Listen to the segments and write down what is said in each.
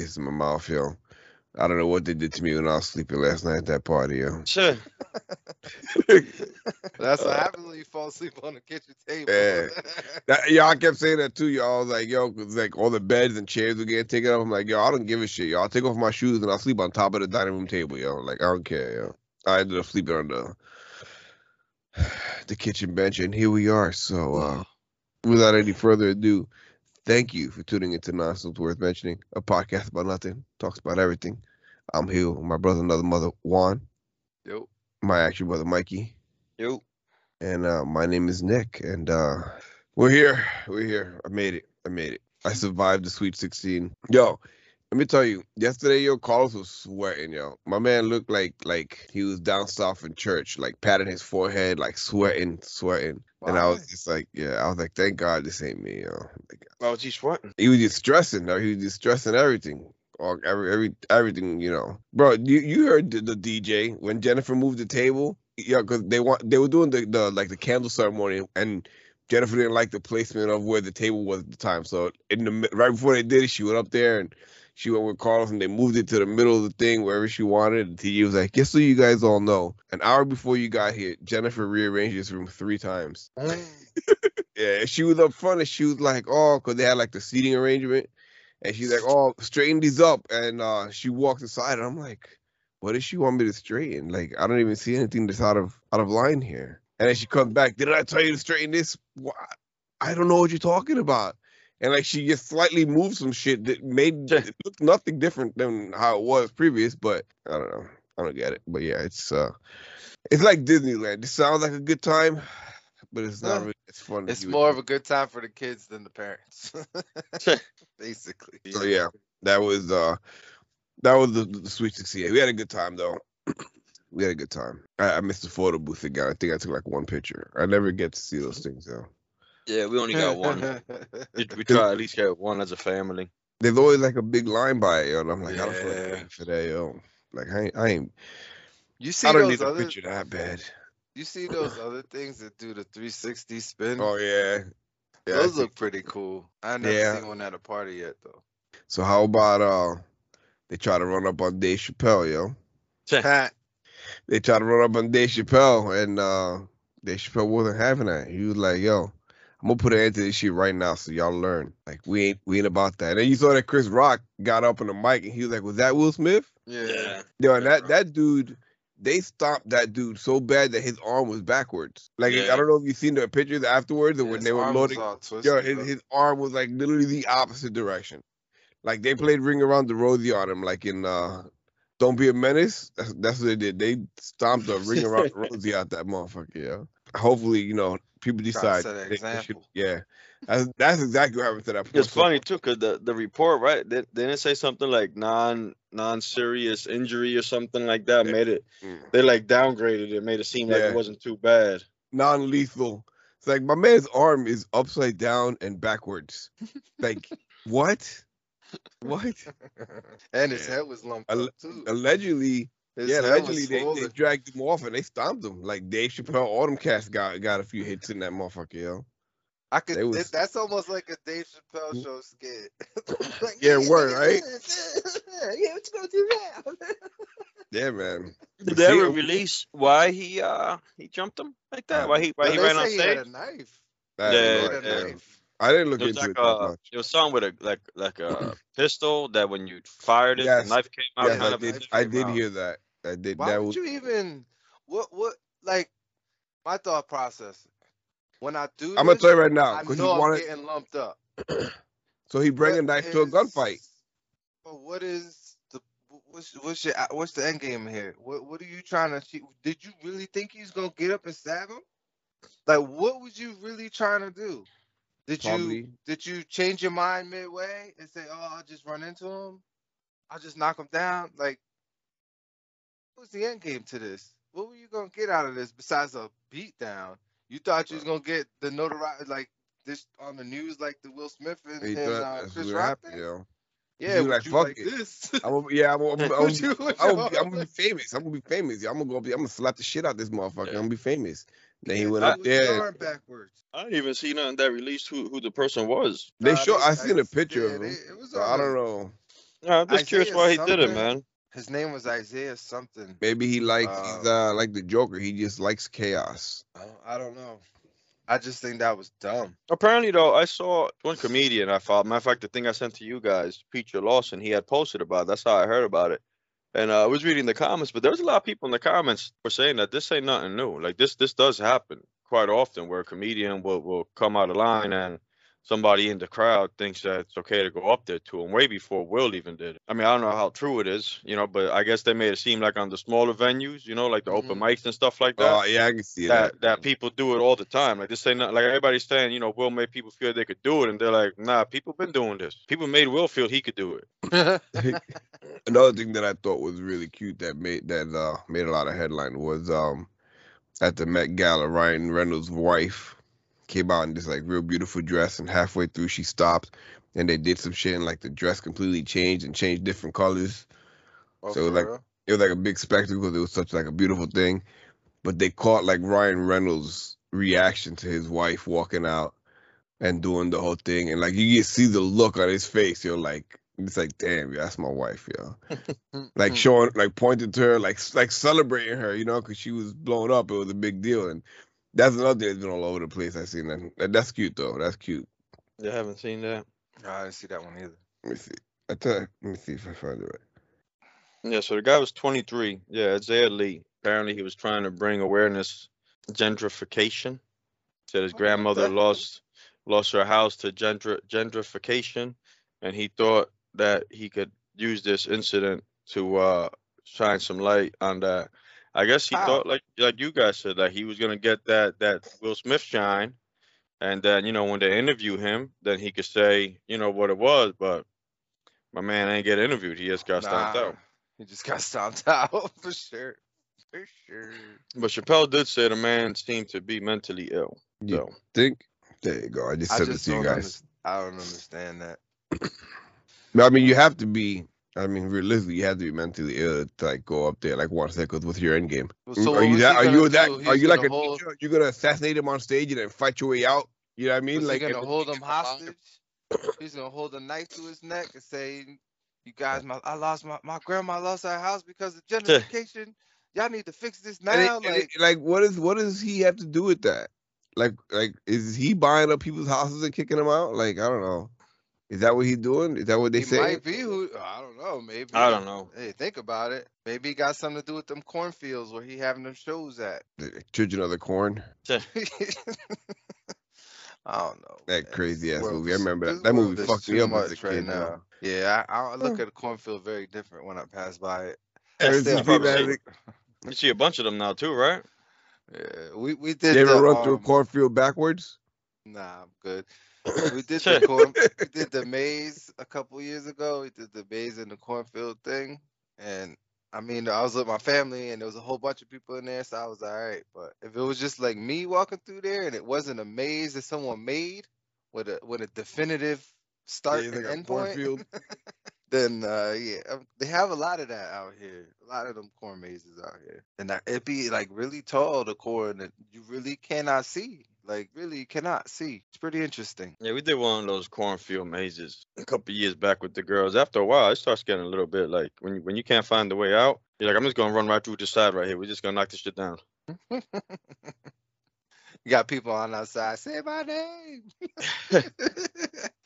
taste in my mouth, yo. I don't know what they did to me when I was sleeping last night at that party, yo. Sure. That's what happens when you fall asleep on the kitchen table. Yeah. That, y'all kept saying that too, y'all. I was like, yo, 'cause, like all the beds and chairs were getting taken off. I'm like, yo, I don't give a shit, yo. I'll take off my shoes and I'll sleep on top of the dining room table, yo. Like, I don't care, yo. I ended up sleeping on the the kitchen bench, and here we are. So, uh, without any further ado, thank you for tuning into Nonsense Worth Mentioning, a podcast about nothing, talks about everything. I'm here with my brother, another mother, Juan, Yo. my actual brother, Mikey. Yo. And uh, my name is Nick, and uh, we're here. We're here. I made it. I made it. I survived the Sweet 16. Yo, let me tell you, yesterday, yo, Carlos was sweating, yo. My man looked like like he was down south in church, like patting his forehead, like sweating, sweating. And I was just like, yeah, I was like, thank God this ain't me, yo. Like, Why was he sweating? he was just stressing, though. He was just stressing everything. Or every every everything, you know. Bro, you you heard the, the DJ when Jennifer moved the table? Yeah, because they want they were doing the, the like the candle ceremony and Jennifer didn't like the placement of where the table was at the time. So in the right before they did it, she went up there and she went with Carlos and they moved it to the middle of the thing wherever she wanted. And TJ was like, just so you guys all know, an hour before you got here, Jennifer rearranged this room three times. Yeah, she was up front and she was like, oh, because they had like the seating arrangement. And she's like, oh, straighten these up. And uh, she walks aside and I'm like, what does she want me to straighten? Like, I don't even see anything that's out of out of line here. And then she comes back, did I tell you to straighten this? Wha- I don't know what you're talking about. And like she just slightly moved some shit that made it look nothing different than how it was previous, but I don't know. I don't get it. But yeah, it's uh it's like Disneyland. It sounds like a good time, but it's not really it's fun. It's more of a good time for the kids than the parents. Basically. So yeah, that was uh that was the, the Sweet 16. We had a good time though. we had a good time. I, I missed the photo booth again. I think I took like one picture. I never get to see those things though. Yeah, we only got one. we, we try at least get one as a family. There's always like a big line by it, yo, and I'm like, I don't feel like Yeah. for that, yo. Like I ain't, I ain't you see I don't those need a other picture that bad. you see those other things that do the 360 spin? Oh yeah. Yeah. Those look pretty cool. I never Yeah. seen one at a party yet though. So how about uh they try to run up on Dave Chappelle, yo. Pat, They try to run up on Dave Chappelle and uh Dave Chappelle wasn't having that. He was like, yo, I'm gonna put an end to this shit right now so y'all learn. Like we ain't we ain't about that. And then you saw that Chris Rock got up on the mic and he was like, Was that Will Smith? yeah. Yo, and that that dude, they stomped that dude so bad that his arm was backwards. Like Yeah. I don't know if you've seen the pictures afterwards or when they were loading. twisted, Yo, his, his arm was like literally the opposite direction. Like they played Ring Around the Rosie on him, like in uh Don't Be a Menace. That's, that's what they did. They stomped the Ring Around the Rosie out that motherfucker, yeah. Hopefully, you know, people Trying to decide. set an they- they should- yeah. That's, that's exactly what happened to that It's funny too, cause the, the report, right? They, they didn't say something like non non serious injury or something like that. Yeah. Made it Mm. they like downgraded it, made it seem like it wasn't too bad. non-lethal. It's like my man's arm is upside down and backwards. Like what? What? and his Yeah. head was lumped Alle- up too. Allegedly, His yeah, allegedly they, they dragged him off and they stomped him. Like Dave Chappelle, Autumn Cast got got a few hits in that motherfucker, yo. I could. was- that's almost like a Dave Chappelle show skit. like, Yeah, word, nigga, right? yeah, what you gonna do now? Yeah, man. Did they ever release why he uh he jumped him like that? Why he why Well, he ran on say he had a knife. I Yeah, yeah, had a knife. I didn't look It was into like it a much. it was something with a like like a pistol that when you fired it, Yes, the knife came out Yes, kind I of. did. I did hear that. Uh, I did. Why that would was you even? What? What? Like, my thought process. When I do, I'm gonna tell you right now I he know I'm getting lumped up. So he bring a What knife to a gunfight. But what is the what's what's your uh, what's the end game here? What what are you trying to achieve? Did you really think he's gonna get up and stab him? Like what was you really trying to do? Did you did you change your mind midway and say, "Oh, I'll just run into him. I'll just knock him down"? Like, what's the end game to this? What were you gonna get out of this besides a beatdown? You thought you was gonna get the notoriety like this on the news, like the Will Smith and, He and thought uh, Chris Rock thing? yo. Yeah, You would like, you fuck like it. this? I'm gonna, yeah, I'm, I'm, I'm, I'm, you- I'm, gonna be, I'm gonna be famous. I'm gonna be famous. I'm gonna go. Be, I'm gonna slap the shit out this motherfucker. I'm gonna be famous. Then he went do up it with your there. backwards. I didn't even see nothing that released who who the person was. They Nah, show. I I seen a s- picture yeah, of they- him. it was So on I don't know. Yeah, I'm just curious why he did it, man. His name was Isaiah something. Maybe he likes he's Uh, uh like the Joker. He just likes chaos. I don't- know. I just think that was dumb. Apparently, though, I saw one comedian I followed. Matter of fact, the thing I sent to you guys, Peter Lawson, he had posted about. It. That's how I heard about it. And uh, I was reading the comments, but there was a lot of people in the comments were saying that this ain't nothing new. Like this, this does happen quite often, where a comedian will will come out of line and somebody in the crowd thinks that it's okay to go up there to him way before Will even did it. I mean, I don't know how true it is, you know, but I guess they made it seem like on the smaller venues, you know, like the open Mhm. mics and stuff like that Oh yeah, I can see that. that that people do it all the time. Like this ain't not like everybody's saying, you know, Will made people feel they could do it, and they're like, nah, people been doing this. People made Will feel he could do it. Another thing that I thought was really cute that made that uh made a lot of headline was um at the Met Gala, Ryan Reynolds' wife came out in this like real beautiful dress, and halfway through she stopped, and they did some shit, and like the dress completely changed and changed different colors. Oh, So, for like, real? It was like a big spectacle. It was such like a beautiful thing, but they caught like Ryan Reynolds' reaction to his wife walking out and doing the whole thing, and like you get see the look on his face. You're like, it's like, damn, yeah, that's my wife, yo. like showing, like pointing to her, like like celebrating her, you know, because she was blown up. It was a big deal, and that's another thing that's been all over the place. I seen that. that. That's cute though. That's cute. You haven't seen that? No, I didn't see that one either. Let me see. I tell. Let me see if I find it right. Yeah. So the guy was 23. Yeah, Isaiah Lee. Apparently, he was trying to bring awareness gentrification. Said his Oh, grandmother the lost lost her house to gentr- gentrification, and he thought that he could use this incident to uh shine some light on that. I guess he How? thought like like you guys said that he was gonna get that that Will Smith shine, and then you know when they interview him, then he could say you know what it was. But my man ain't get interviewed. He just got stomped Nah, out. He just got stomped out for sure. For sure. But Chappelle did say the man seemed to be mentally ill. You So think? There you go. I just I sent just it to you guys. underst- I don't understand that. I mean, you have to be. I mean, realistically, you have to be mentally ill to like go up there like one second with your end game. Mm, so are you that? Are you that? Are you like a hold- teacher? You're gonna assassinate him on stage and then fight your way out? You know what I mean? Was like, he gonna hold him hostage? He's gonna hold a knife to his neck and say, "You guys, my I lost my my grandma lost her house because of gentrification. Y'all need to fix this and it- now." like, it- like, what is what does he have to do with that? Like, like, is he buying up people's houses and kicking them out? Like, I don't know. Is that what he's doing? Is that what they he say? might be who I don't know. Maybe I don't know. Hey, think about it. Maybe it got something to do with them cornfields where he having them shows at. The Children of the Corn. I don't know. That man. crazy ass movie. I remember that. That movie fucked me too up as a much right now. though. Yeah, I, I look at a cornfield very different when I pass by it. Ever still see probably people see- that- You see a bunch of them now too, right? Yeah, we we did. You ever the, run through a um, cornfield backwards? Nah, I'm good. We did the corn, we did the maze a couple years ago. We did the maze in the cornfield thing, and I mean, I was with my family, and there was a whole bunch of people in there, so I was all right. But if it was just like me walking through there, and it wasn't a maze that someone made with a with a definitive start Yeah, and end point, cornfield. then uh, yeah, um, they have a lot of that out here. A lot of them corn mazes out here, and that, it'd be like really tall, the corn that you really cannot see. Like really cannot see. It's pretty interesting. Yeah, we did one of those cornfield mazes a couple years back with the girls. After a while, it starts getting a little bit like when you, when you can't find the way out, you're like, I'm just gonna run right through the side right here. We're just gonna knock this shit down. You got people on our side. Say my name.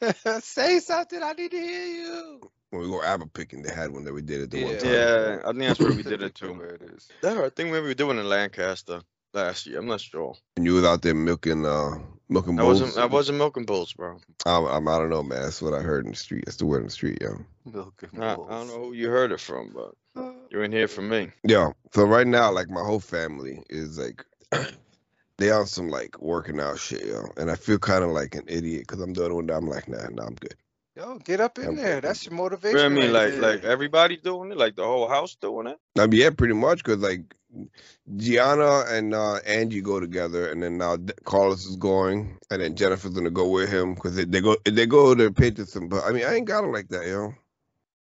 Say something. I need to hear you. When we go apple picking, they had one that we did at the one Yeah. time. Yeah, I think that's where we did it too. Where it is. That I think maybe we were doing in Lancaster last year. I'm not sure. And you was out there milking, uh, milking I bulls. wasn't I wasn't milking bulls, bro. I'm, I'm, I don't know, man. That's what I heard in the street. That's the word in the street, yo. Milk and I, I don't know who you heard it from, but you ain't here from me. Yo, so right now, like my whole family is like, they on some like working out shit, yo. And I feel kind of like an idiot because I'm doing other one that I'm like, nah, nah, I'm good. Yo, get up in I'm there. good. That's your You motivation. know I mean? right Like there. like everybody doing it, like the whole house doing it. I mean, yeah, pretty much because like Gianna and uh, Angie go together, and then now Carlos is going, and then Jennifer's gonna go with him because they, they go they go to Peterson. But I mean, I ain't got it like that, yo.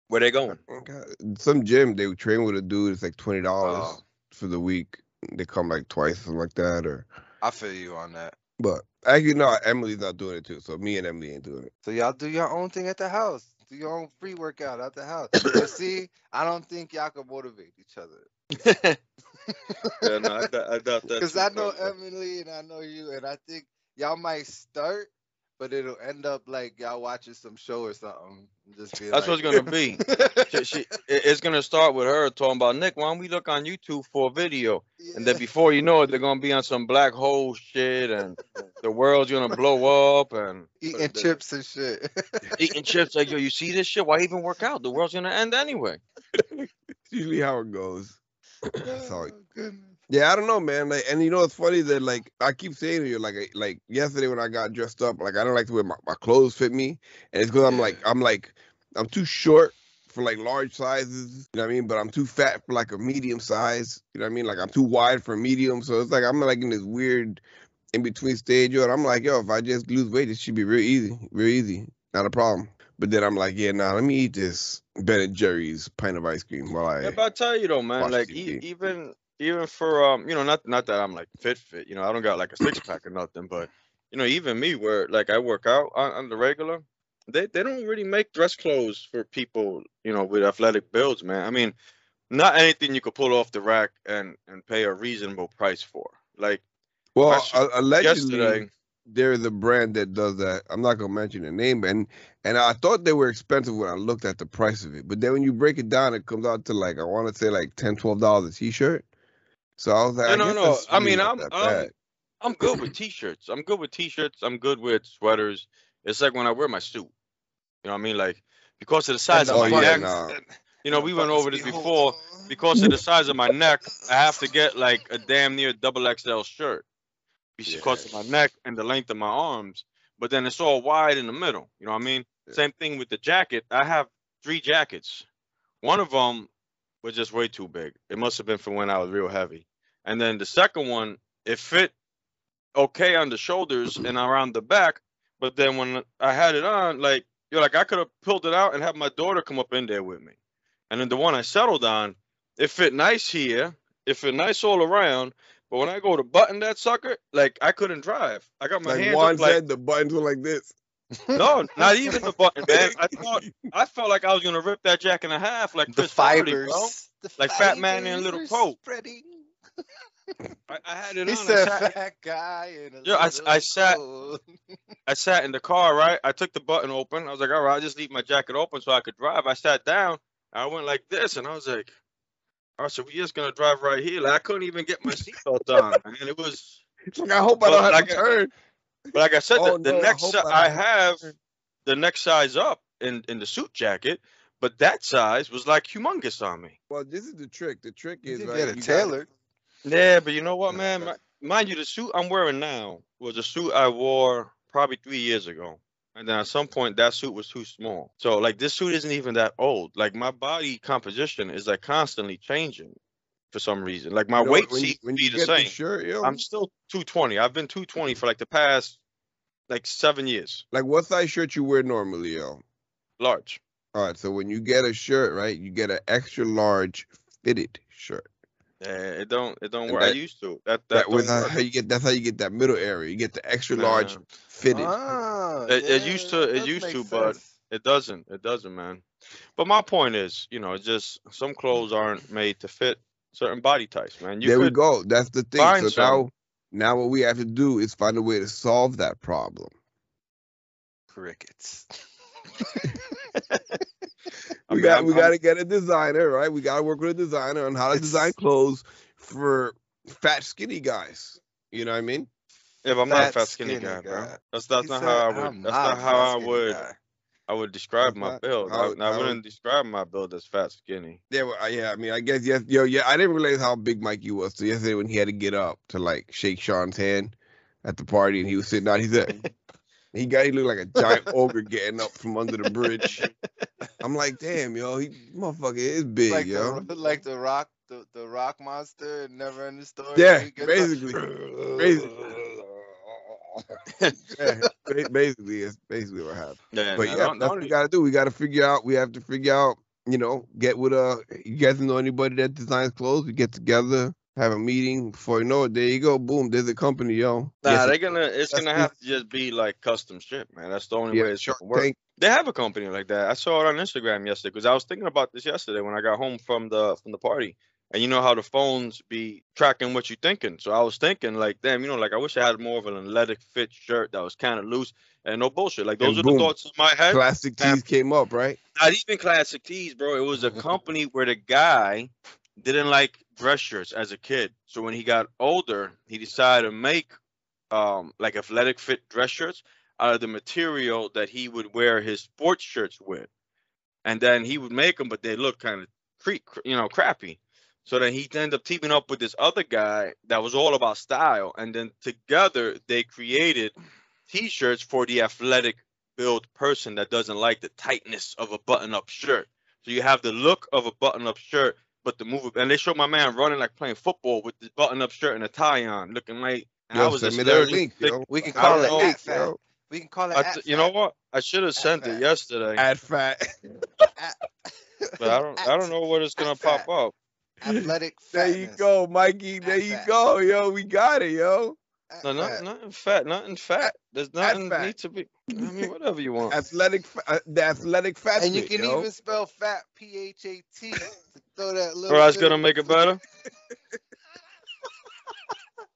Where they going? I ain't got it. Some gym they train with a dude. It's like twenty dollars Oh. for the week. They come like twice, something like that, or. I feel you on that. But actually, no, Emily's not doing it too. So me and Emily ain't doing it. So y'all do your own thing at the house. Do your own free workout at the house. But see, I don't think y'all can motivate each other. Yeah, no, I, doubt- I doubt that. Because I know bro. Emily and I know you, and I think y'all might start, but it'll end up like y'all watching some show or something. Just being That's what it's gonna be. She, she, it- it's gonna start with her talking about Nick. Why don't we look on YouTube for a video? And then before you know it, they're gonna be on some black hole shit, and the world's gonna blow up, and eating uh, chips and shit. eating chips. Like, yo, you see this shit? Why even work out? The world's gonna end anyway. It's usually how it goes. Sorry. Oh. Yeah, I don't know, man. Like, and you know, it's funny that like I keep saying to you, like, like yesterday when I got dressed up, like I don't like the way my, my clothes fit me, and it's because I'm like, I'm like, I'm too short for like large sizes, you know what I mean? But I'm too fat for like a medium size, you know what I mean? Like I'm too wide for medium, so it's like I'm like in this weird in between stage, yo. And I'm like, yo, if I just lose weight, it should be real easy, real easy, not a problem. But then I'm like, yeah, nah, let me eat this Ben and Jerry's pint of ice cream while I. Yeah, but I tell you though, man, like e- even even for um, you know, not not that I'm like fit fit, you know, I don't got like a six pack or nothing, but you know, even me, where like I work out on, on the regular, they they don't really make dress clothes for people, you know, with athletic builds, man. I mean, not anything you could pull off the rack and and pay a reasonable price for. Like well, I sh- a- allegedly. yesterday, there's a brand that does that. I'm not gonna mention the name, and and I thought they were expensive when I looked at the price of it. But then when you break it down, it comes out to like I want to say like 10 dollars a t-shirt. So I was like, No, I no, no. I mean, I'm- I'm- I'm good with t-shirts. I'm good with t-shirts. I'm good with sweaters. It's like when I wear my suit. You know what I mean? Like because of the size And of oh, my yeah, neck. nah. You know, we went over this before. because of the size of my neck, I have to get like a damn near double XL shirt because of my neck and the length of my arms. But then it's all wide in the middle. You know what I mean? Yeah. Same thing with the jacket. I have three jackets. One of them was just way too big. It must have been for when I was real heavy. And then the second one, it fit okay on the shoulders and around the back. But then when I had it on, like you're like I could have pulled it out and have my daughter come up in there with me. And then the one I settled on, it fit nice here. It fit nice all around. But when I go to button that sucker, like I couldn't drive. I got my Like hands Juan up like said, the buttons were like this. no, not even the button, man. I thought I felt like I was gonna rip that jack in half like the Chris Farley, fibers. bro. the Like Fat Man and Little Pope. Spreading. I, I had it He on. I said sat, fat guy in a Yeah, I s- I little sat- I sat in the car, right? I took the button open. I was like, all right, I'll just leave my jacket open so I could drive. I sat down. I went like this, and I was like, all right, so we're just gonna drive right here. Like I couldn't even get my seatbelt on, and it was. It's like, I hope I don't have like to turn. But like I said, Oh, the, the no, next hope I I have the next size up in in the suit jacket, but that size was like humongous on me. Well, this is the trick. The trick is can right. get it you tailored. Yeah, but you know what, man? that's- Mi- Mind you, the suit I'm wearing now was a suit I wore probably three years ago. And then at some point, that suit was too small. So, like, this suit isn't even that old. Like, my body composition is like constantly changing for some reason. Like, my you know, weight when seems to be the same. the shirt, yo, I'm still 220. I've been 220 for like the past like seven years. like what size shirt you wear normally, yo? Large. All right, so when you get a shirt, right, you get an extra large fitted shirt. Yeah, it don't it don't And work. I that- used to. That that, That, was how you get. That's how you get that middle area. You get the extra large Nah. fitted. Ah, Oh, it- it yeah, used to- it used make to, but. It doesn't. It doesn't, man. But my point is, you know, it's just some clothes aren't made to fit certain body types, man. You there we go. That's the thing. So now, some. now what we have to do is find a way to solve that problem. crickets. We mean, got I'm- we got to get a designer, right? We got to work with a designer on how to design clothes for fat, skinny guys. You know what I mean? Yeah, but I'm not a Fat, skinny, skinny guy, bro. That's that's He not said, how I would. "I'm That's not not how I would. guy." I would describe my not build. I, I how- wouldn't describe my build as fat skinny. Yeah, well, yeah. I mean, I guess yes, yo, yeah. I didn't realize how big Mikey was. So yesterday when he had to get up to like shake Sean's hand at the party, and he was sitting out, he said he got he looked like a giant ogre getting up from under the bridge. I'm like, damn, yo, he motherfucker is big, like yo. the like the rock the, the rock monster in never ending story. Yeah, basically, basically. yeah, basically, it's basically what happened. Yeah, But nah, yeah, that's what we gotta do. We gotta figure out. We have to figure out. You know, get with uh. You guys know anybody that designs clothes? We get together, have a meeting. Before you know it, there you go. Boom, there's a company, yo. Nah, Yes, they're gonna. It's gonna have to just be like custom shit, man. That's the only yeah, way it's gonna work. Tank. They have a company like that. I saw it on Instagram yesterday because I was thinking about this yesterday when I got home from the from the party. And you know how the phones be tracking what you're thinking. So I was thinking like, damn, you know, like I wish I had more of an athletic fit shirt that was kind of loose and no bullshit. Like those And are boom. the thoughts in my head. Classic tees came up, right? Not even classic tees, bro. It was a company where the guy didn't like dress shirts as a kid. So when he got older, he decided to make um like athletic fit dress shirts out of the material that he would wear his sports shirts with. And then he would make them, but they look kind of cre- cr- you know, crappy. So then he ended up teaming up with this other guy that was all about style. And then together they created t-shirts for the athletic build person that doesn't like the tightness of a button-up shirt. So you have the look of a button-up shirt, but the move and they show my man running like playing football with the button-up shirt and a tie on, looking like. And I was send just me that link, yo. We can call it know, fat. yo. We can call it th- you know what? I should have sent fat. it yesterday, Add fat. But I don't. I don't know what it's gonna pop up. Athletic There you go, Mikey. There you fat. go, yo. We got it, yo. At No, fat. nothing, nothing fat, nothing fat. There's nothing fat. need to be. I mean, whatever you want. Athletic, uh, the athletic fat. And you fit, can yo. even spell fat P H A T throw that little. Bro, that's bit gonna make it better.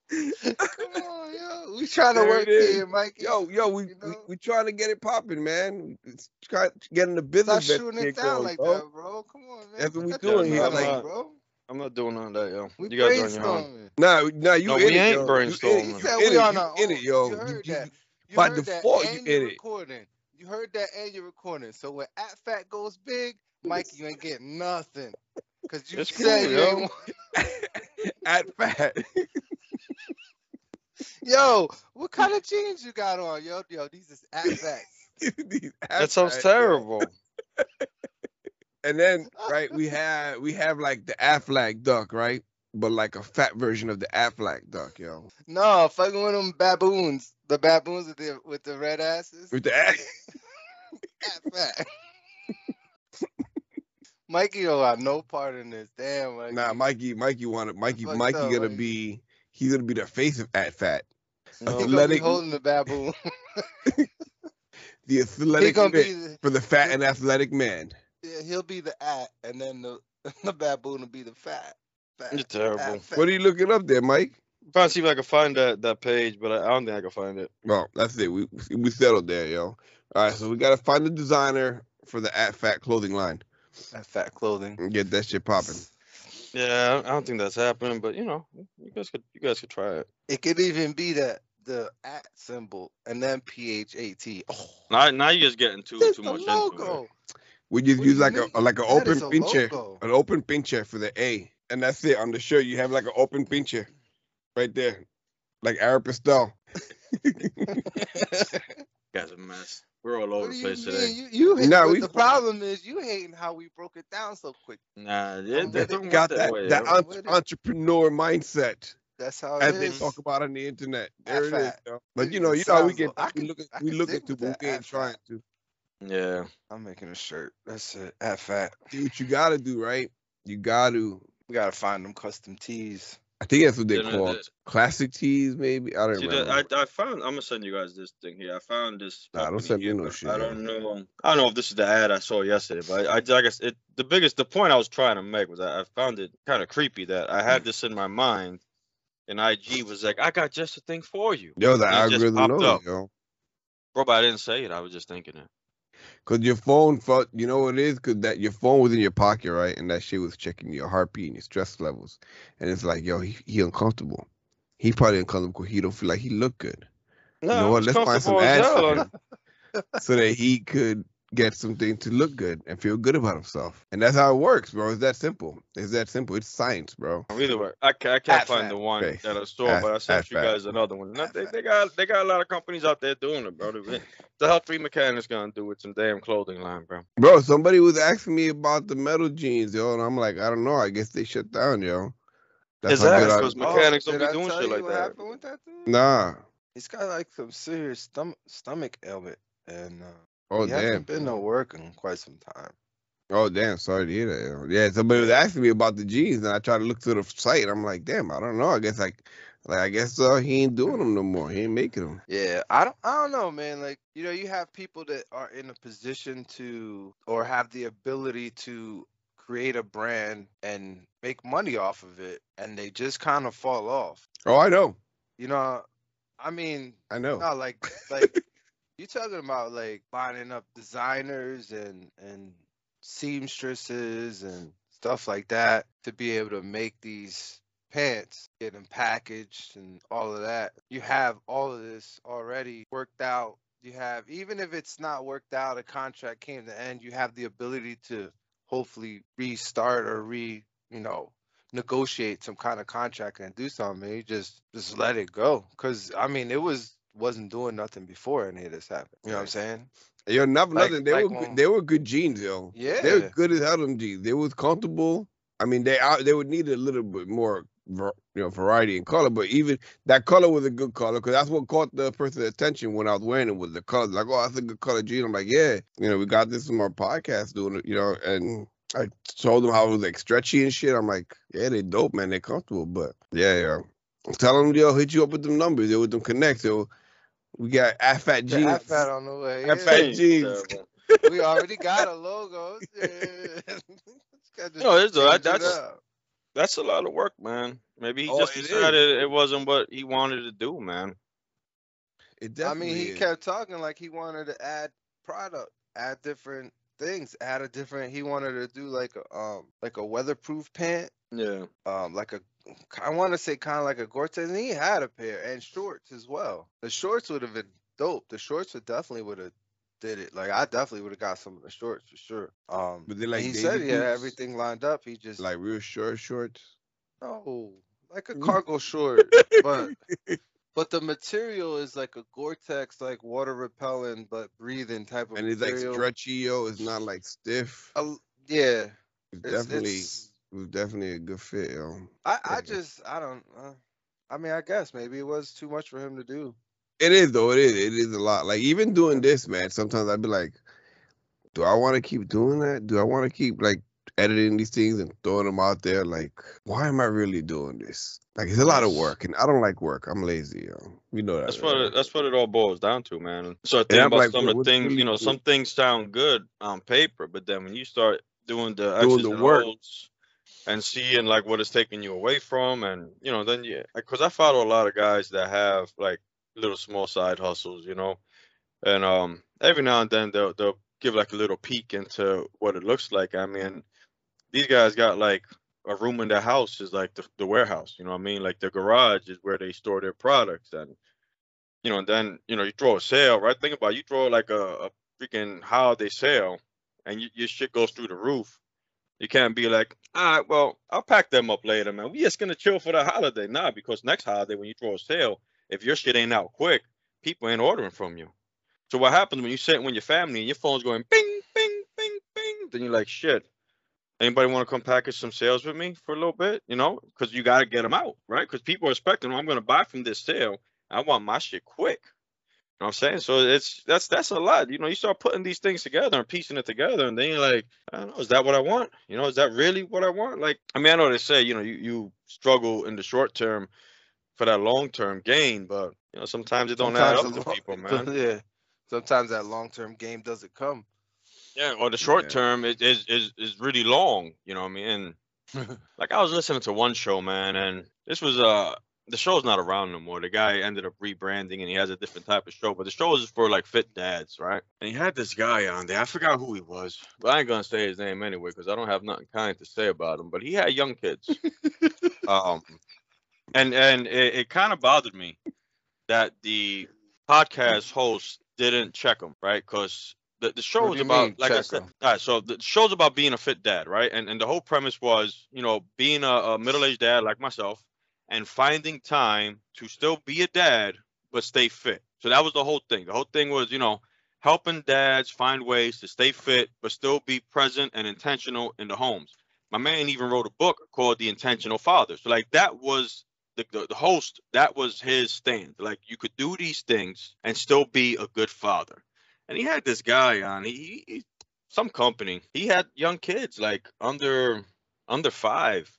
Come on, yo. We trying to There work it is. here, Mikey. Yo, yo, we, You we know? we trying to get it popping, man. It's try getting the Stop business. shooting it down going, like bro. that, bro. Come on, man. That's what Put we that doing shit here, like- bro. I'm not doing none of that, yo. We You guys are on your own. brainstorming. Nah, nah, you No, in we it, ain't yo. You brainstorming. in He said you we in on it, you in it, yo. You You- heard you- that. You by heard default, that you and in you're it. recording. You heard that and you're recording. So when at fat goes big, Mikey, you ain't getting nothing. Cause you It's said cool, you yo. want- At fat. Yo, what kind of jeans you got on, yo? Yo, these is at fat. These at That sounds fat, yo. terrible. And then, right, we have we have like the Aflac duck, right? But like a fat version of the Aflac duck, yo. No, fucking with them baboons. The baboons with the with the red asses. With the a- At fat. Mikey don't have no part in this. Damn, Mikey. nah, Mikey, Mikey wanted Mikey, Mikey up, gonna Mikey. be he's gonna be the face of at fat. No, athletic- holding the baboon. The athletic gonna fit be the, for the fat and athletic man. Yeah, he'll be the at, and then the the baboon will be the fat. fat You're terrible. at fat. What are you looking up there, Mike? I'm trying to see if I can find that that page, but I, I don't think I can find it. Well, that's it. We we settled there, yo. All right, so we gotta find the designer for the at fat clothing line At fat clothing. and get that shit popping. Yeah, I I don't think that's happening, but you know, you guys could you guys could try it. It could even be that the at symbol and then P H A T. Oh, Now, now you're just getting too that's too the much into logo. it. We just What use like mean? a like an That open a pincher, an open pincher for the A, and that's it on the shirt. You have like an open pincher right there, like Arab Pastel. Guys a mess. We're all over the place mean? today. You, you hate, Nah, we- the problem is you hating how we broke it down so quick. Nah, they, they don't Got that, that way. that yo. I'm entre- with it. entrepreneur mindset That's how it as they is. talk about on the internet. At There it is. fat. yo. But you know, you know, we get low. I we can- look at I we look dig at to we that, ain't at trying to Yeah, I'm making a shirt. That's it. At fat. do what you gotta do, right? You gotta. We gotta find them custom tees. I think that's what they Yeah, no, call the- classic tees, maybe. I don't See, remember. I, I found. I'm gonna send you guys this thing here. I found this. Nah, don't send me here, no shit, I don't know. Um, I don't know if this is the ad I saw yesterday, but I, I, I guess it. The biggest, the point I was trying to make was I, I found it kind of creepy that I had this in my mind, and IG was like, "I got just a thing for you." Yo, the and it just algorithm popped knows, up. yo. Bro, but I didn't say it. I was just thinking it. Cause your phone felt, you know what it is? Cause that your phone was in your pocket, right? And that shit was checking your heartbeat and your stress levels. And it's like, yo, he, he uncomfortable. He probably uncomfortable because he don't feel like he look good. No, you know what? Let's find some ads for him so that he could get something to look good and feel good about himself. And that's how it works, bro. It's that simple. It's that simple. It's science, bro. Either way, I, ca- I can't At find fat. the one Okay. that I saw, At- but I sent you fat. guys another one. No, they, they got they got a lot of companies out there doing it, bro. The, the hell three mechanics gonna do with some damn clothing line, bro? Bro, somebody was asking me about the metal jeans, yo, and I'm like, I don't know. I guess they shut down, yo. That's how Exactly, good I- 'cause mechanics don't be doing shit like what that. happened with that dude? Nah. He's got like some serious stomach stomach ailment, and uh, Oh he damn. hasn't been to work in quite some time. Oh damn, sorry to hear that. Yeah, somebody was asking me about the jeans, and I tried to look through the site, I'm like, damn, I don't know. I guess like, like I guess uh, he ain't doing them no more. He ain't making them. Yeah, I don't I don't know, man. Like, you know, you have people that are in a position to or have the ability to create a brand and make money off of it and they just kind of fall off. Oh, I know, You know, I mean, I know. no, like like you talking about like lining up designers and and seamstresses and stuff like that to be able to make these pants, get them packaged and all of that. You have all of this already worked out. You have even if it's not worked out, a contract came to end, you have the ability to hopefully restart or re, you know, negotiate some kind of contract and do something. You just just let it go. Cause I mean it was wasn't doing nothing before any of this happened. You know what I'm saying? Yo, nothing, Like- nothing. They like were good, when- they were good jeans, yo. Yeah, they were good as hell. Them jeans. They was comfortable. I mean, they out. They would need a little bit more, you know, variety in color. But even that color was a good color because that's what caught the person's attention when I was wearing it. Was the color like, oh, that's a good color jean. I'm like, yeah, you know, we got this from our podcast doing it, you know, and. I told them how it was like stretchy and shit. I'm like, yeah, they dope, man. They comfortable, but yeah, yeah. Tell them, yo, hit you up with them numbers, yo, with them connects, yo. We got fat The jeans. fat on the way. Fat yeah. fat jeans. We already got a logo. Yeah. Just gotta No, it's all right. change it That's- That's a lot of work, man. Maybe he Oh, just it is. decided it wasn't what he wanted to do, man. It I mean, he is. kept talking like he wanted to add product, add different things, add a different. He wanted to do like a um like a weatherproof pant, Yeah. um like a I want to say kind of like a Gore-Tex, and he had a pair and shorts as well. The shorts would have been dope. The shorts would definitely would have did it. Like I definitely would have got some of the shorts for sure. Um, But they and like he said he had everything lined up. He just like real short shorts. No, like a Mm. cargo short, but but the material is like a Gore-Tex, like water repellent but breathing type of and it's like stretchy, yo. It's not like stiff. A- yeah, It's, it's, definitely it's it was definitely a good fit, yo. I I just I don't. Uh, I mean, I guess maybe it was too much for him to do. It is though. It is. It is a lot. Like even doing this, man. Sometimes I'd be like, do I want to keep doing that? Do I want to keep like editing these things and throwing them out there? Like, why am I really doing this? Like, it's a lot of work, and I don't like work. I'm lazy, yo. You know that. That's right? what it, that's what it all boils down to, man. So I think about like, some of the things, really you know, cool? some things sound good on paper, but then when you start doing the Doing the and work. O's and seeing like what it's taking you away from, and you know, then yeah, because I follow a lot of guys that have like little small side hustles, you know, and um, every now and then they'll they'll give like a little peek into what it looks like. I mean, these guys got like a room in their house is like the, the warehouse, you know what I mean? Like the garage is where they store their products and you know, and then you know, you throw a sale, right? Think about it, you throw like a, a freaking holiday sale and you, your shit goes through the roof. You can't be like, all right, well, I'll pack them up later, man. We just gonna chill for the holiday. Nah, because next holiday when you throw a sale, if your shit ain't out quick, people ain't ordering from you. So what happens when you sit with your family and your phone's going bing, bing, bing, bing? Then you're like, shit. Anybody want to come package some sales with me for a little bit? You know, because you got to get them out, right? Because people are expecting, oh, I'm to buy from this sale. I want my shit quick. Know I'm saying? So it's that's that's a lot. You know, you start putting these things together and piecing it together, and then you're like, I don't know, is that what I want? You know, is that really what I want? Like, I mean, I know they say, you know, you, you struggle in the short term for that long term gain, but you know, sometimes it don't add up to long- people, man. yeah, sometimes that long term game doesn't come. Yeah, or the short Yeah. term is, is is is really long. You know what I mean? And like I was listening to one show, man, and this was uh the show's not around no more. The guy ended up rebranding and he has a different type of show, but the show is for like fit dads, right? And he had this guy on there. I forgot who he was, but I ain't gonna say his name anyway because I don't have nothing kind to say about him. But he had young kids, um, and and it, it kind of bothered me that the podcast host didn't check him, right? Because the, the show was about mean, like I said. all right, so the show's about being a fit dad, right? And and the whole premise was, you know, being a, a middle-aged dad like myself and finding time to still be a dad but stay fit. So that was the whole thing. The whole thing was, you know, helping dads find ways to stay fit but still be present and intentional in the homes. My man even wrote a book called The Intentional Father. So like that was the, the, the host, that was his stand. Like you could do these things and still be a good father. And he had this guy on. He, he some company. He had young kids like under under five.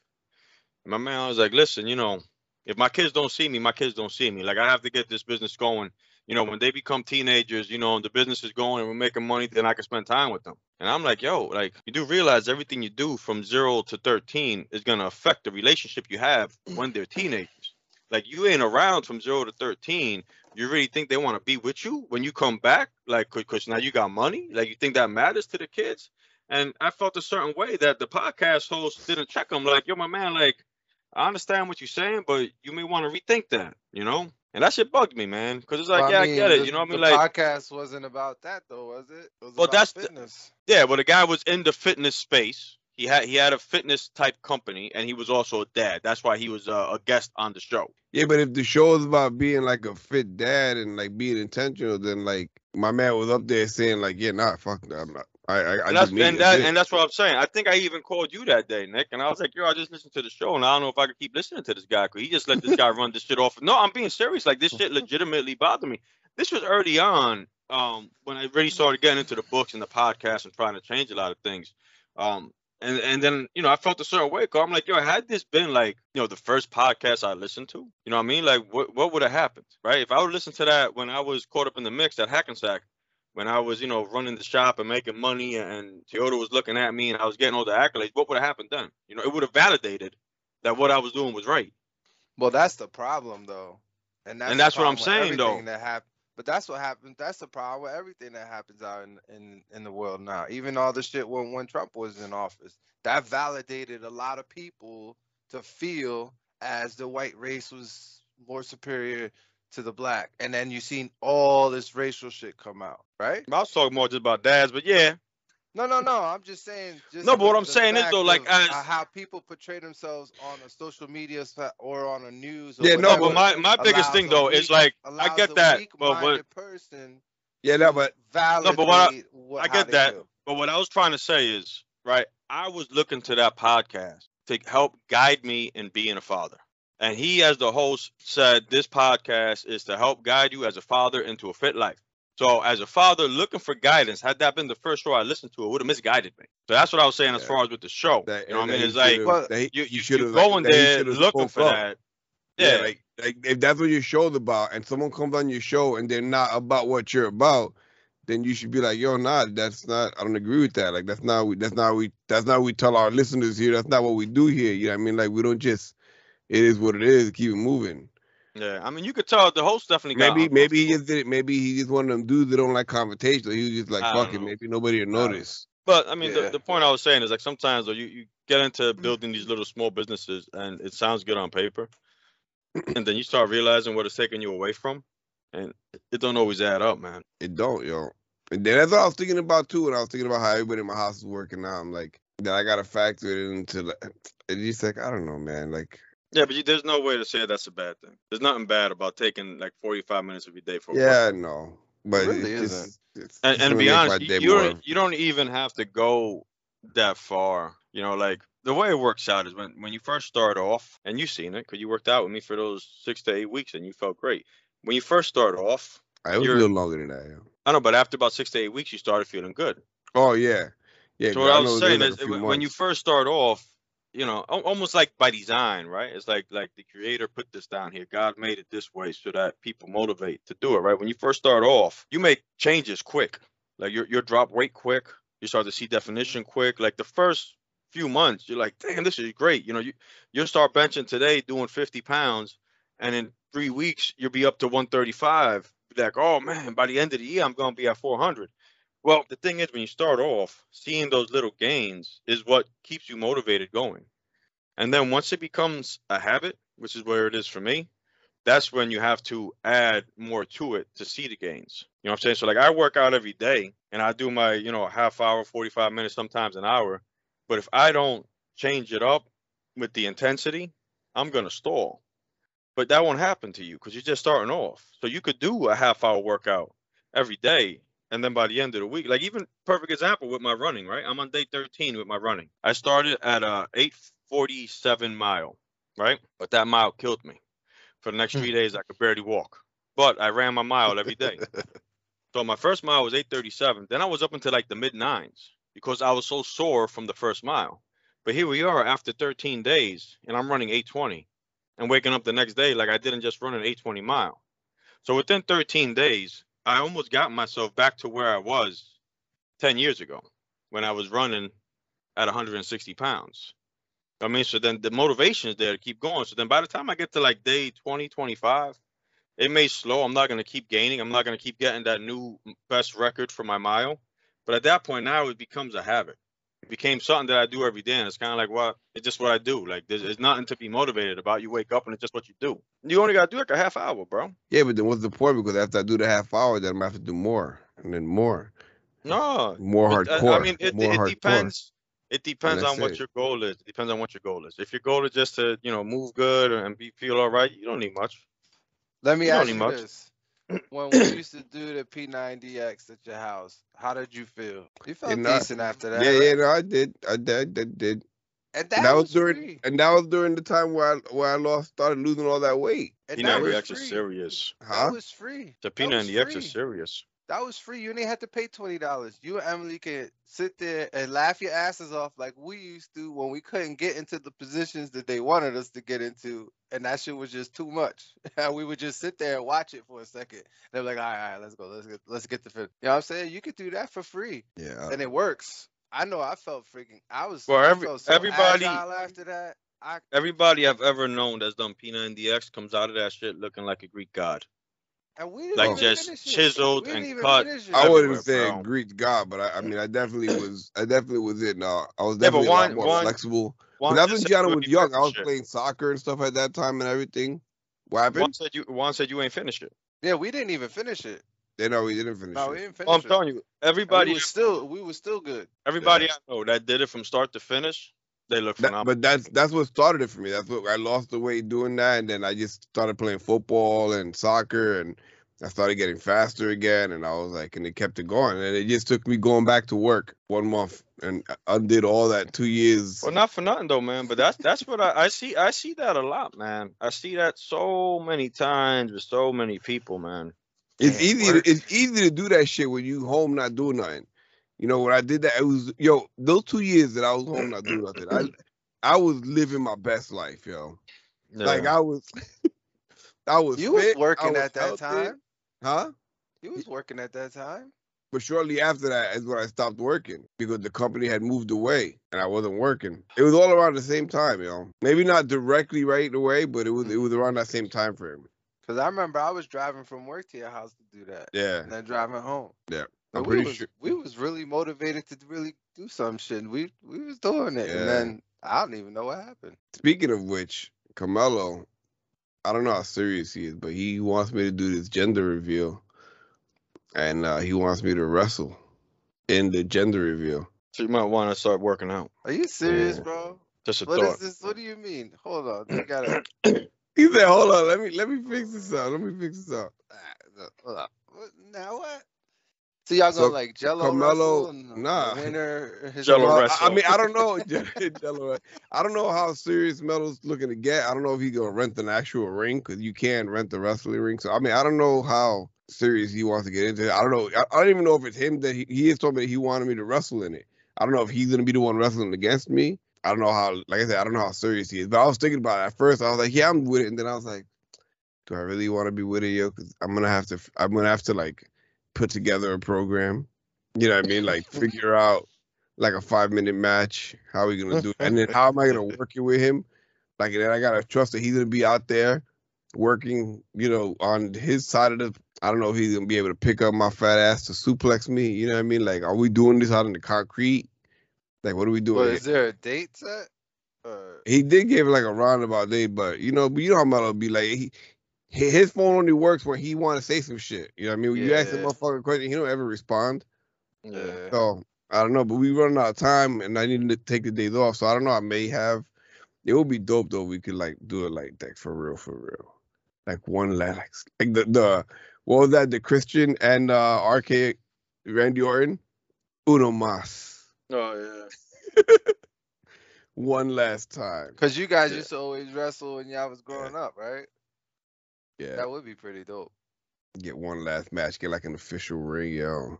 My man was like, listen, you know, if my kids don't see me, my kids don't see me. Like I have to get this business going. You know, when they become teenagers, you know, and the business is going and we're making money, then I can spend time with them. And I'm like, yo, like you do realize everything you do from zero to 13 is gonna affect the relationship you have when they're teenagers. Like you ain't around from zero to 13. You really think they want to be with you when you come back? Like, because now you got money? Like, you think that matters to the kids? And I felt a certain way that the podcast host didn't check them. Like, yo, my man, like, I understand what you're saying, but you may want to rethink that, you know? And that shit bugged me, man. Because it's like, Well, yeah, I, mean, get it. the- You know what I mean? the Like, podcast wasn't about that though, was it? It was Well, about that's the- yeah, well, the guy was in the fitness space. He had he had a fitness type company, and he was also a dad. That's why he was uh, a guest on the show. Yeah, but if the show is about being like a fit dad and like being intentional, then like my man was up there saying like, yeah, nah, fuck that. I'm not. I I, I and that's and that and that's what I'm saying. I think I even called you that day, Nick, and I was like, "Yo, I just listened to the show, and I don't know if I could keep listening to this guy because he just let this guy run this shit off." No, I'm being serious. Like this shit legitimately bothered me. This was early on, um, when I really started getting into the books and the podcast and trying to change a lot of things. Um, and and then you know I felt a certain way. Cause I'm like, yo, had this been like you know the first podcast I listened to, you know what I mean? Like, what what would have happened, right? If I would listen to that when I was caught up in the mix at Hackensack when I was, you know, running the shop and making money and Toyota was looking at me and I was getting all the accolades, what would have happened then? You know, it would have validated that what I was doing was right. Well, that's the problem though, and that's, And that's what I'm saying, though. That happened, but that's what happened. That's the problem with everything that happens out in, in in the world now. Even all the shit when when Trump was in office, that validated a lot of people to feel as the white race was more superior to the black, and then you seen all this racial shit come out, right? I was talking more just about dads, but yeah, No, no, no. I'm just saying. Just No, but what I'm saying is, though, like, how people portray themselves on a social media or on a news. Or Yeah, no, no, but my, my biggest thing though is like I get that, but weak-minded person yeah, no, but validate but what I- what, I get that. feel. but what I was trying to say is, right, I was looking to that podcast to help guide me in being a father. And he, as the host, said this podcast is to help guide you as a father into a fit life. So, as a father looking for guidance, had that been the first show I listened to, it would have misguided me. So that's what I was saying as far as with the show. that, you know what I mean? It's like should've- Well, that he- you, you, should've, you like, going there should've looking for up. that. Yeah, Yeah. like like if that's what your show's about, and someone comes on your show and they're not about what you're about, then you should be like, yo, nah, that's not. I don't agree with that. Like that's not. we- That's not we. That's not we tell our listeners here. That's not what we do here. You know what I mean? Like we don't just. It is what it is. Keep it moving. Yeah, I mean, you could tell the host definitely got Maybe maybe he just did it. Maybe he just one of them dudes that don't like confrontation. He was just like, I fuck it. Maybe nobody will I don't know. notice. But I mean, Yeah. the, the point I was saying is like sometimes though you, you get into building these little small businesses and it sounds good on paper, and then you start realizing what it's taking you away from, and it don't always add up, man. It don't, yo. And then that's what I was thinking about too. and I was thinking about how everybody in my house is working now, I'm like, that I gotta factor it into. Like, it's just like I don't know, man. Like Yeah, but you, there's no way to say that's a bad thing. There's nothing bad about taking like 45 minutes of your day for a Yeah, workout. no. But really it's isn't. just, it's And, just and to be honest, you, you don't even have to go that far. You know, like the way it works out is when when you first start off, and you've seen it because you worked out with me for those six to eight weeks and you felt great. When you first start off, I was a little longer than that. Yeah. I know, but after about six to eight weeks, you started feeling good. Oh yeah, yeah. So what I know was saying like is, a when when you first start off, you know, almost like by design, right? It's like like the creator put this down here. God made it this way so that people motivate to do it, right? When you first start off, you make changes quick. Like you drop weight quick. You start to see definition quick. Like the first few months, you're like, damn, this is great. You know, you you'll start benching today doing 50 pounds, and in three weeks you'll be up to 135. Be like, oh man, by the end of the year I'm gonna be at 400. Well, the thing is, when you start off, seeing those little gains is what keeps you motivated going. And then once it becomes a habit, which is where it is for me, that's when you have to add more to it to see the gains. You know what I'm saying? So like I work out every day and I do my, you know, half hour, 45 minutes, sometimes an hour. But if I don't change it up with the intensity, I'm going to stall. But that won't happen to you because you're just starting off. So you could do a half hour workout every day and then by the end of the week, like even perfect example with my running, right? I'm on day 13 with my running. I started at a 847 mile, right? But that mile killed me. For the next hmm. three days, I could barely walk. But I ran my mile every day. so my first mile was 837. Then I was up into like the mid nines. because I was so sore from the first mile. But here we are after 13 days, and I'm running 820 and waking up the next day like I didn't just run an 820 mile. So within 13 days, I almost got myself back to where I was 10 years ago when I was running at 160 pounds. I mean, so then the motivation is there to keep going. So then by the time I get to like day 20, 25, it may slow. I'm not going to keep gaining. I'm not going to keep getting that new best record for my mile. But at that point now, it becomes a habit. It became something that I do every day. And it's kind of like, well, it's just what I do. Like, there's, there's nothing to be motivated about. You wake up and it's just what you do. You only got to do like a half hour, bro. Yeah, but then what's the point? Because after I do the half hour, then I'm gonna have to do more and then more, No, more But, hardcore. I mean, it, more it hardcore. depends. It depends on what it. your goal is. It depends on what your goal is. If your goal is just to, you know, move good and be feel all right, you don't need much. Let me You don't ask need you much. this. When we used to do the P90X at your house, how did you feel? You felt know, uh, decent after that. Yeah, right? yeah, no, I did, I did, I did, did. And And that, that was, was during, free. and that was during the time where I where I lost, started losing all that weight. And P90X that was is serious. Huh? That was free. The That was P90X is serious. That was free. You didn't have to pay twenty dollars. You and Emily could sit there and laugh your asses off like we used to when we couldn't get into the positions that they wanted us to get into, and that shit was just too much. We would just sit there and watch it for a second. They're like, all right, all right, let's go, let's get, let's get the fin. You know what I'm saying? You could do that for free, Yeah, and it works. I know. I felt freaking. I was. Well, I every- felt so everybody- after that. I Everybody I've ever known that's done P90X comes out of that shit looking like a Greek god. And we didn't Like just chiseled and cut. I wouldn't say bro. Greek God, but I, I mean, I definitely was, I definitely was it. No, I was Yeah, but definitely a lot more one- flexible. Juan But that's just when said Gianna was young. I was playing soccer and stuff at that time and everything. What happened? Juan said you Juan said you ain't finished it. Yeah, we didn't even finish it. They know we didn't finish No, we didn't finish Well, I'm it. telling you, everybody we was still we was still good. everybody I know that did it from start to finish, they look That- but that's that's what started it for me. That's what I lost the weight doing that, and then I just started playing football and soccer, and I started getting faster again, and I was like, and it kept it going, and it just took me going back to work one month and I undid all that two years. Well, not for nothing though, man. But that's that's what I, I see. I see that a lot, man. I see that so many times with so many people, man. It's easy. To, it's easy to do that shit when you home not doing nothing. You know, when I did that, it was yo. Those two years that I was home not doing nothing, I I was living my best life, yo. Like I was, I was. You was fit, I working was at that time. huh? You was working at that time. But shortly after that is when I stopped working because the company had moved away and I wasn't working. It was all around the same time, you know. Maybe not directly right away, but it was it was around that same time frame. Cause I remember I was driving from work to your house to do that, Yeah, and then driving home. Yeah, But I'm we pretty was, sure. we was really motivated to really do some shit. We we was doing it, Yeah. and then I don't even know what happened. Speaking of which, Carmelo, I don't know how serious he is, but he wants me to do this gender reveal, and uh, he wants me to wrestle in the gender reveal. So you might want to start working out. Are you serious, Yeah. bro? Just a What is thought. this? What do you mean? Hold on, you gotta. He said, "Hold on, let me let me fix this up. Let me fix this up." Hold on. Now what? So y'all So, gonna like Jello Carmelo- wrestle and nah. winner? his Jell-O own- Well, I- I mean, I don't know. Jello, I don't know how serious Metal's looking to get. I don't know if he's gonna rent an actual ring because you can rent the wrestling ring. So I mean, I don't know how serious he wants to get into it. I don't know. I, I don't even know if it's him that he, he has told me that he wanted me to wrestle in it. I don't know if he's gonna be the one wrestling against me. I don't know how. Like I said, I don't know how serious he is. But I was thinking about it at first. I was like, yeah, I'm with it, and then I was like, do I really want to be with it, yo? Because I'm gonna have to. I'm gonna have to like put together a program. You know what I mean? Like figure out like a five minute match. How are we gonna do it? And then how am I gonna work it with him? Like and then I gotta trust that he's gonna be out there working, you know, on his side of the I don't know if he's gonna be able to pick up my fat ass to suplex me. You know what I mean? Like, are we doing this out in the concrete? Like, what are we doing? But here? is there a date set? Or He did give like a roundabout date, but you know, but you know how Melo be like he. Hi- His phone only works when he want to say some shit. You know what I mean? When you ask a Yeah. motherfucker a question, he don't ever respond. yeah. So I don't know, but we running out of time, and I need to take the days off. So I don't know. I may have. It would be dope though. We could like do it like that for real, for real. Like one last, like, like the the what was that? The Christian and uh RK Randy Orton, uno mas, Oh yeah. one last time. Cause you guys Yeah. used to always wrestle when y'all was growing up, right? Yeah, That would be pretty dope. get one last match, get like an official ring, yo.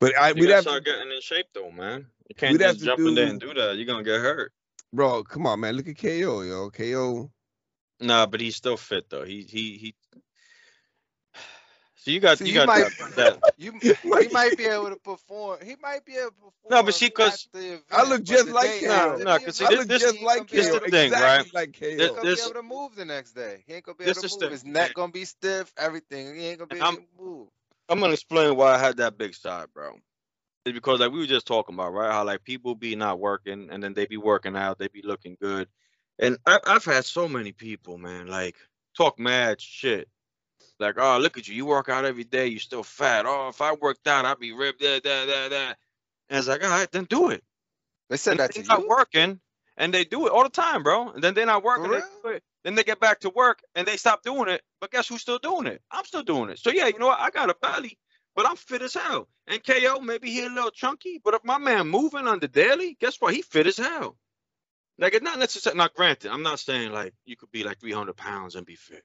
But I You we'd gotta have start to, getting in shape though, man. You can't just to jump in there do- and do that. You're gonna get hurt. bro. Come on, man. Look at KO, yo. KO. Nah, but he's still fit though. He he he. So you got See, you you got might- that, that. You he might be able to perform. He might be able to perform. No, but see, 'cause because I look just like day KO. after No, because see, this- look this- just like gonna this KO. the thing, exactly right? like KO. He ain't gonna This- be able to move the next day. He ain't gonna be This able is to the- move. His neck gonna be stiff. Everything. He ain't gonna be able I'm- to move. I'm gonna explain why I had that big side, bro. It's because like we were just talking about, right? How like people be not working and then they be working out, they be looking good. And I, I've had so many people, man, like talk mad shit. Like, oh, look at you, you work out every day, You're still fat. Oh, if I worked out, I'd be ripped. Da, da, da, da. And it's like, all right, then do it. They said And that they're to not working, and they do it all the time, bro. And then they're not working. they real? do it. Then they get back to work and they stop doing it. But guess who's still doing it? I'm still doing it. So yeah, you know what? I got a belly, but I'm fit as hell. And KO, maybe he a little chunky, but if my man moving on the daily, guess what? He fit as hell. Like it's not necessarily. Not granted, I'm not saying like you could be like 300 pounds and be fit.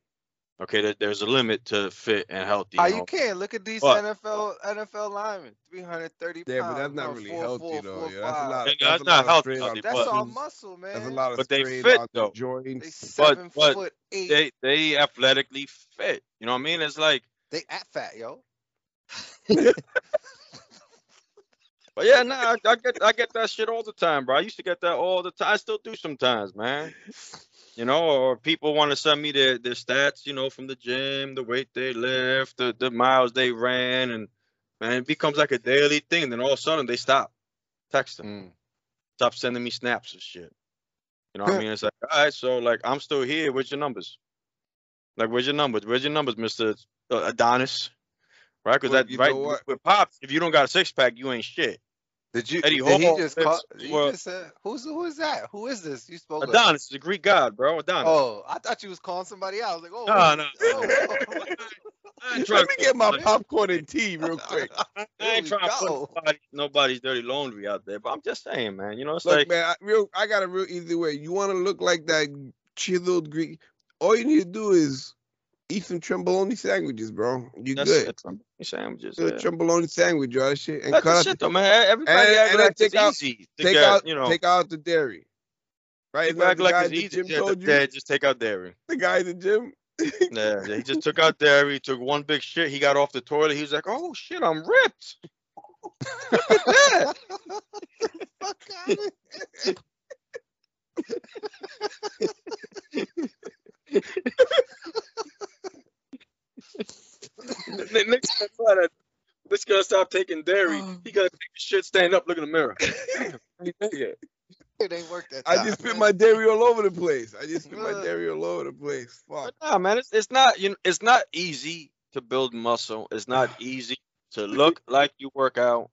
Okay, there, there's a limit to fit and healthy. How and you ah, can't look at these But- NFL NFL linemen, 330 Yeah, pounds. but that's not really four, healthy four, though. four, Yeah, that's a five. lot. That's, that's a not lot of healthy, strain on healthy, That's but- all muscle, man. That's a lot of But they strain fit, on though. the joints. They seven but foot eight. They they athletically fit. You know what I mean? It's like They at fat, yo. But yeah, nah, I, I get I get that shit all the time, bro. I used to get that all the time. I still do sometimes, man. You know, or people want to send me their, their stats, you know, from the gym, the weight they lift, the, the miles they ran, and man, it becomes like a daily thing. And then all of a sudden they stop texting, Mm. stop sending me snaps and shit. You know what I mean? It's like, all right, so like I'm still here. Where's your numbers? Like, where's your numbers? Where's your numbers, Mister Adonis? Right? Because that right with pops, if you don't got a six pack, you ain't shit. Did you? Eddie did he Hall just lives call? He for- just said, "Who's who is that? Who is this?" You spoke. Adonis is a Greek god, bro. Adonis. Oh, I thought you was calling somebody out. I was like, "Oh, No, no. oh, I ain't trying Let me to- get my popcorn and tea real quick. I ain't we trying to go. put nobody, nobody's dirty laundry out there, but I'm just saying, man. You know, it's Look, like man, I, real, I got a real easy way. You want to look like that chiseled Greek? All you need to do is eat some tremboloni sandwiches, bro. You that's good? Sandwiches. A Yeah. tremboloni sandwich, all that shit, and That's cut the out, shit, though, man. Everybody and- act and like take out- easy take get, out, you know. take out the dairy. Right? People act the like it's the easy. gym Yeah, told the- yeah, just take out dairy. The guy at the gym. Yeah, yeah, he just took out dairy, took one big shit. He got off the toilet. He was like, "Oh shit, I'm ripped." Look at that. fuck out of here. N- n- Next time, try that. This gonna stop taking dairy. Oh. He gotta take shit, stand up, look in the mirror. Damn, it. It ain't work that Time, I just spit man. my dairy all over the place. I just spit my Ugh. dairy all over the place. Fuck. But nah, man, it's it's not you know, it's not easy to build muscle. It's not easy to look like you work out,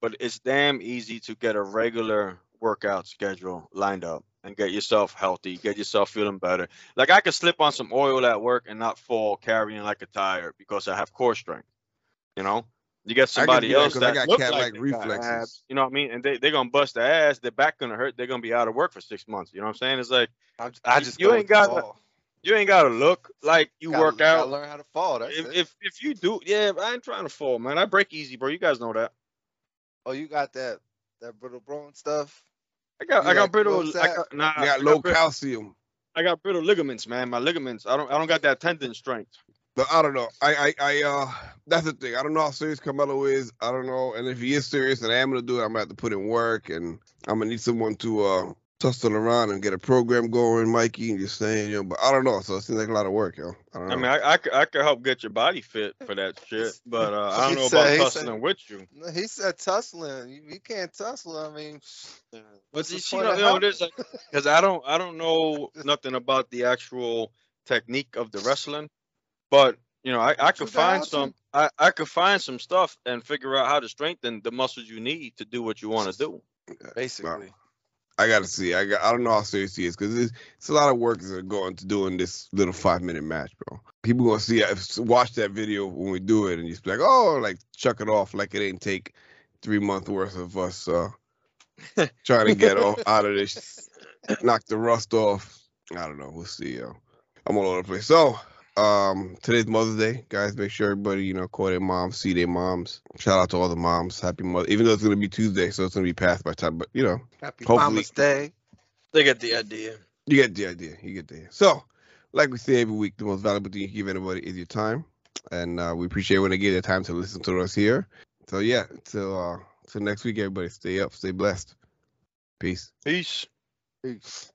but it's damn easy to get a regular workout schedule lined up and get yourself healthy, get yourself feeling better. Like I could slip on some oil at work and not fall carrying like a tire because I have core strength. You know, you get somebody that else I that got cat-like like reflexes. abs, you know what I mean? And they they're gonna bust their ass. Their back gonna hurt. They're gonna be out of work for six months. You know what I'm saying? It's like I'm, I just you go ain't gotta- you ain't gotta look like you Gotta- work out. learn how to fall. That's If, it. if if you do, yeah, I ain't trying to fall, man. I break easy, bro. You guys know that. oh, you got that that brittle bone stuff. I got You I got like brittle. I got, nah, I got I low brit- calcium. I got brittle ligaments, man. My ligaments. I don't I don't got that tendon strength. But I don't know. I, I, I, uh, that's the thing. I don't know how serious Carmelo is. I don't know. And if he is serious and I am gonna do it, I'm gonna have to put in work, and I'm gonna need someone to uh tussle around and get a program going, Mikey. and you're saying, you know. But I don't know. So it seems like a lot of work, yo. I don't know. I mean, I, I, could, I could help get your body fit for that shit, but uh, I don't know said- about he said- tussling with you. No, He said tussling. You, you can't tussle. I mean, But what's you the see, you know, helping? this because I don't I don't know nothing about the actual technique of the wrestling, but you know I, I could find some I, I could find some stuff and figure out how to strengthen the muscles you need to do what you want to do. basically. I gotta see. I got. I don't know how serious he is because it's, it's a lot of work that going into doing this little five minute match, bro. People gonna see watch that video when we do it and just be like, oh, like chuck it off like it ain't take three month worth of us uh trying to get off out of this, knock the rust off. I don't know. We'll see, yo. I'm all over the place. So, Um, today's Mother's Day, guys. Make sure everybody, you know, call their moms, see their moms. Shout out to all the moms. Happy Mother. Even though it's gonna be Tuesday, so it's gonna be past by time, but you know, Happy Hopefully- Mama's Day. They get the idea. you get the idea. You get the idea. So, like we say every week, the most valuable thing you can give anybody is your time, and uh, we appreciate when they get their time to listen to us here. So yeah, till uh, till next week, everybody, stay up, stay blessed. Peace. Peace. Peace.